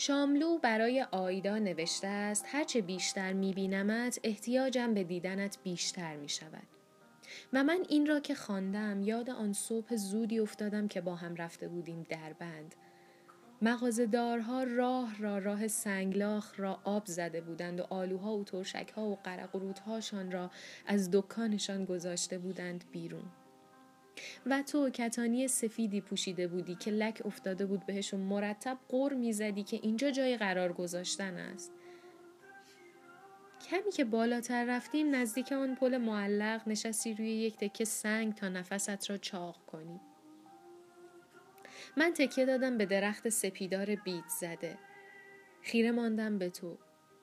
شاملو برای آیدا نوشته است هرچه بیشتر میبینمت احتیاجم به دیدنت بیشتر می شود. و من این را که خواندم یاد آن صبح زودی افتادم که با هم رفته بودیم در بند. مغازدارها راه را راه سنگلاخ را آب زده بودند و آلوها و ترشکها و قرقروتهاشان را از دکانشان گذاشته بودند بیرون. و تو کتانی سفیدی پوشیده بودی که لک افتاده بود بهش و مرتب قر می‌زدی که اینجا جای قرار گذاشتن است. کمی که بالاتر رفتیم نزدیک آن پل معلق نشستی روی یک تکه سنگ تا نفست را چاق کنی. من تکیه دادم به درخت سپیدار بیت زده. خیره ماندم به تو.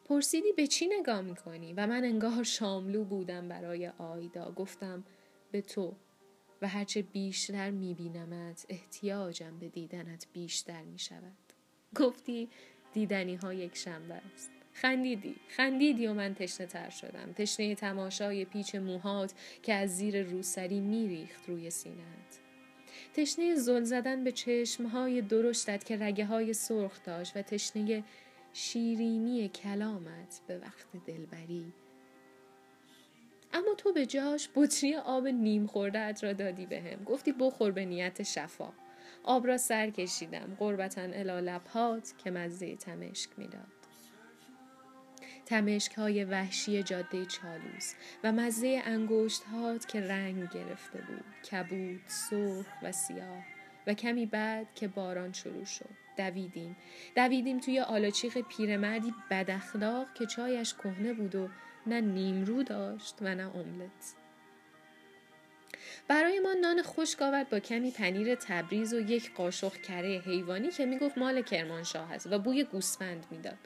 پرسیدی به چی نگاه می‌کنی؟ و من انگار شاملو بودم برای آیدا. گفتم به تو. و هرچه بیشتر میبینمت احتیاجم به دیدنت بیشتر می‌شود. گفتی دیدنی ها یک شنبه است. خندیدی. خندیدی و من تشنه تر شدم. تشنه تماشای پیچ موهات که از زیر روسری میریخت روی سینهت تشنه زل زدن به چشمهای درشتت که رگه های سرخ داشت و تشنه شیرینی کلامت به وقت دلبری اما تو به جاش بطری آب نیم خورده را دادی بهم. به گفتی بخور به نیت شفا. آب را سر کشیدم. قربتا الا لبهات که مزه تمشک می‌داد. تمشک های وحشی جاده چالوس و مزه انگشت هات که رنگ گرفته بود. کبود سرخ و سیاه. و کمی بعد که باران شروع شد. دویدیم. دویدیم توی آلاچیق پیرمردی بداخلاق که چایش کهنه بود و نه نیمرو داشت و نه املت. برای ما نان خشک آورد با کمی پنیر تبریز و یک قاشق کره حیوانی که می‌گفت مال کرمانشاه است و بوی گوسفند می‌داد.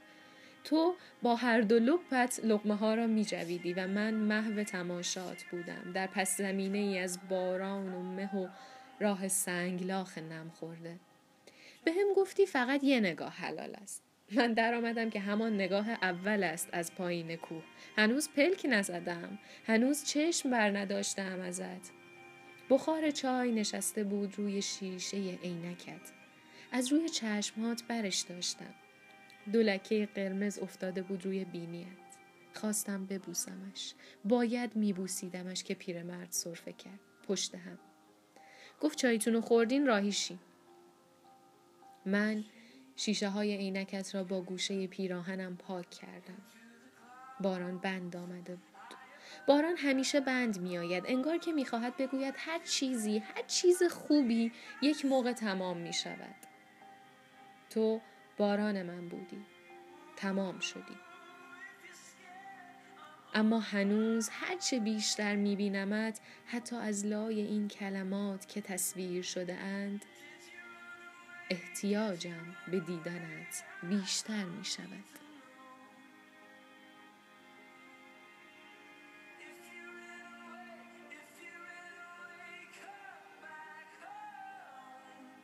تو با هر دو لپت لقمه ها را می جویدی و من محو تماشات بودم. در پس زمینه ای از باران و مه و راه سنگلاخ نم خورده. به هم گفتی فقط یه نگاه حلال است. من در آمدم که همان نگاه اول است از پایین کوه. هنوز پلک نزدم. هنوز چشم بر نداشتم ازت. بخار چای نشسته بود روی شیشه عینکت. از روی چشمات برش داشتم. دولکه قرمز افتاده بود روی بینیت. خواستم ببوسمش. باید میبوسیدمش که پیرمرد صرفه کرد. پشت هم. گفت چایتونو خوردین راهیشی من شیشه های عینکت را با گوشه پیراهنم پاک کردم. باران بند آمده بود. باران همیشه بند می آید. انگار که می خواهد بگوید هر چیزی هر چیز خوبی یک موقع تمام می شود. تو باران من بودی. تمام شدی. اما هنوز هرچه بیشتر می بینمت حتی از لای این کلمات که تصویر شده اند احتیاجم به دیدنت بیشتر می شود.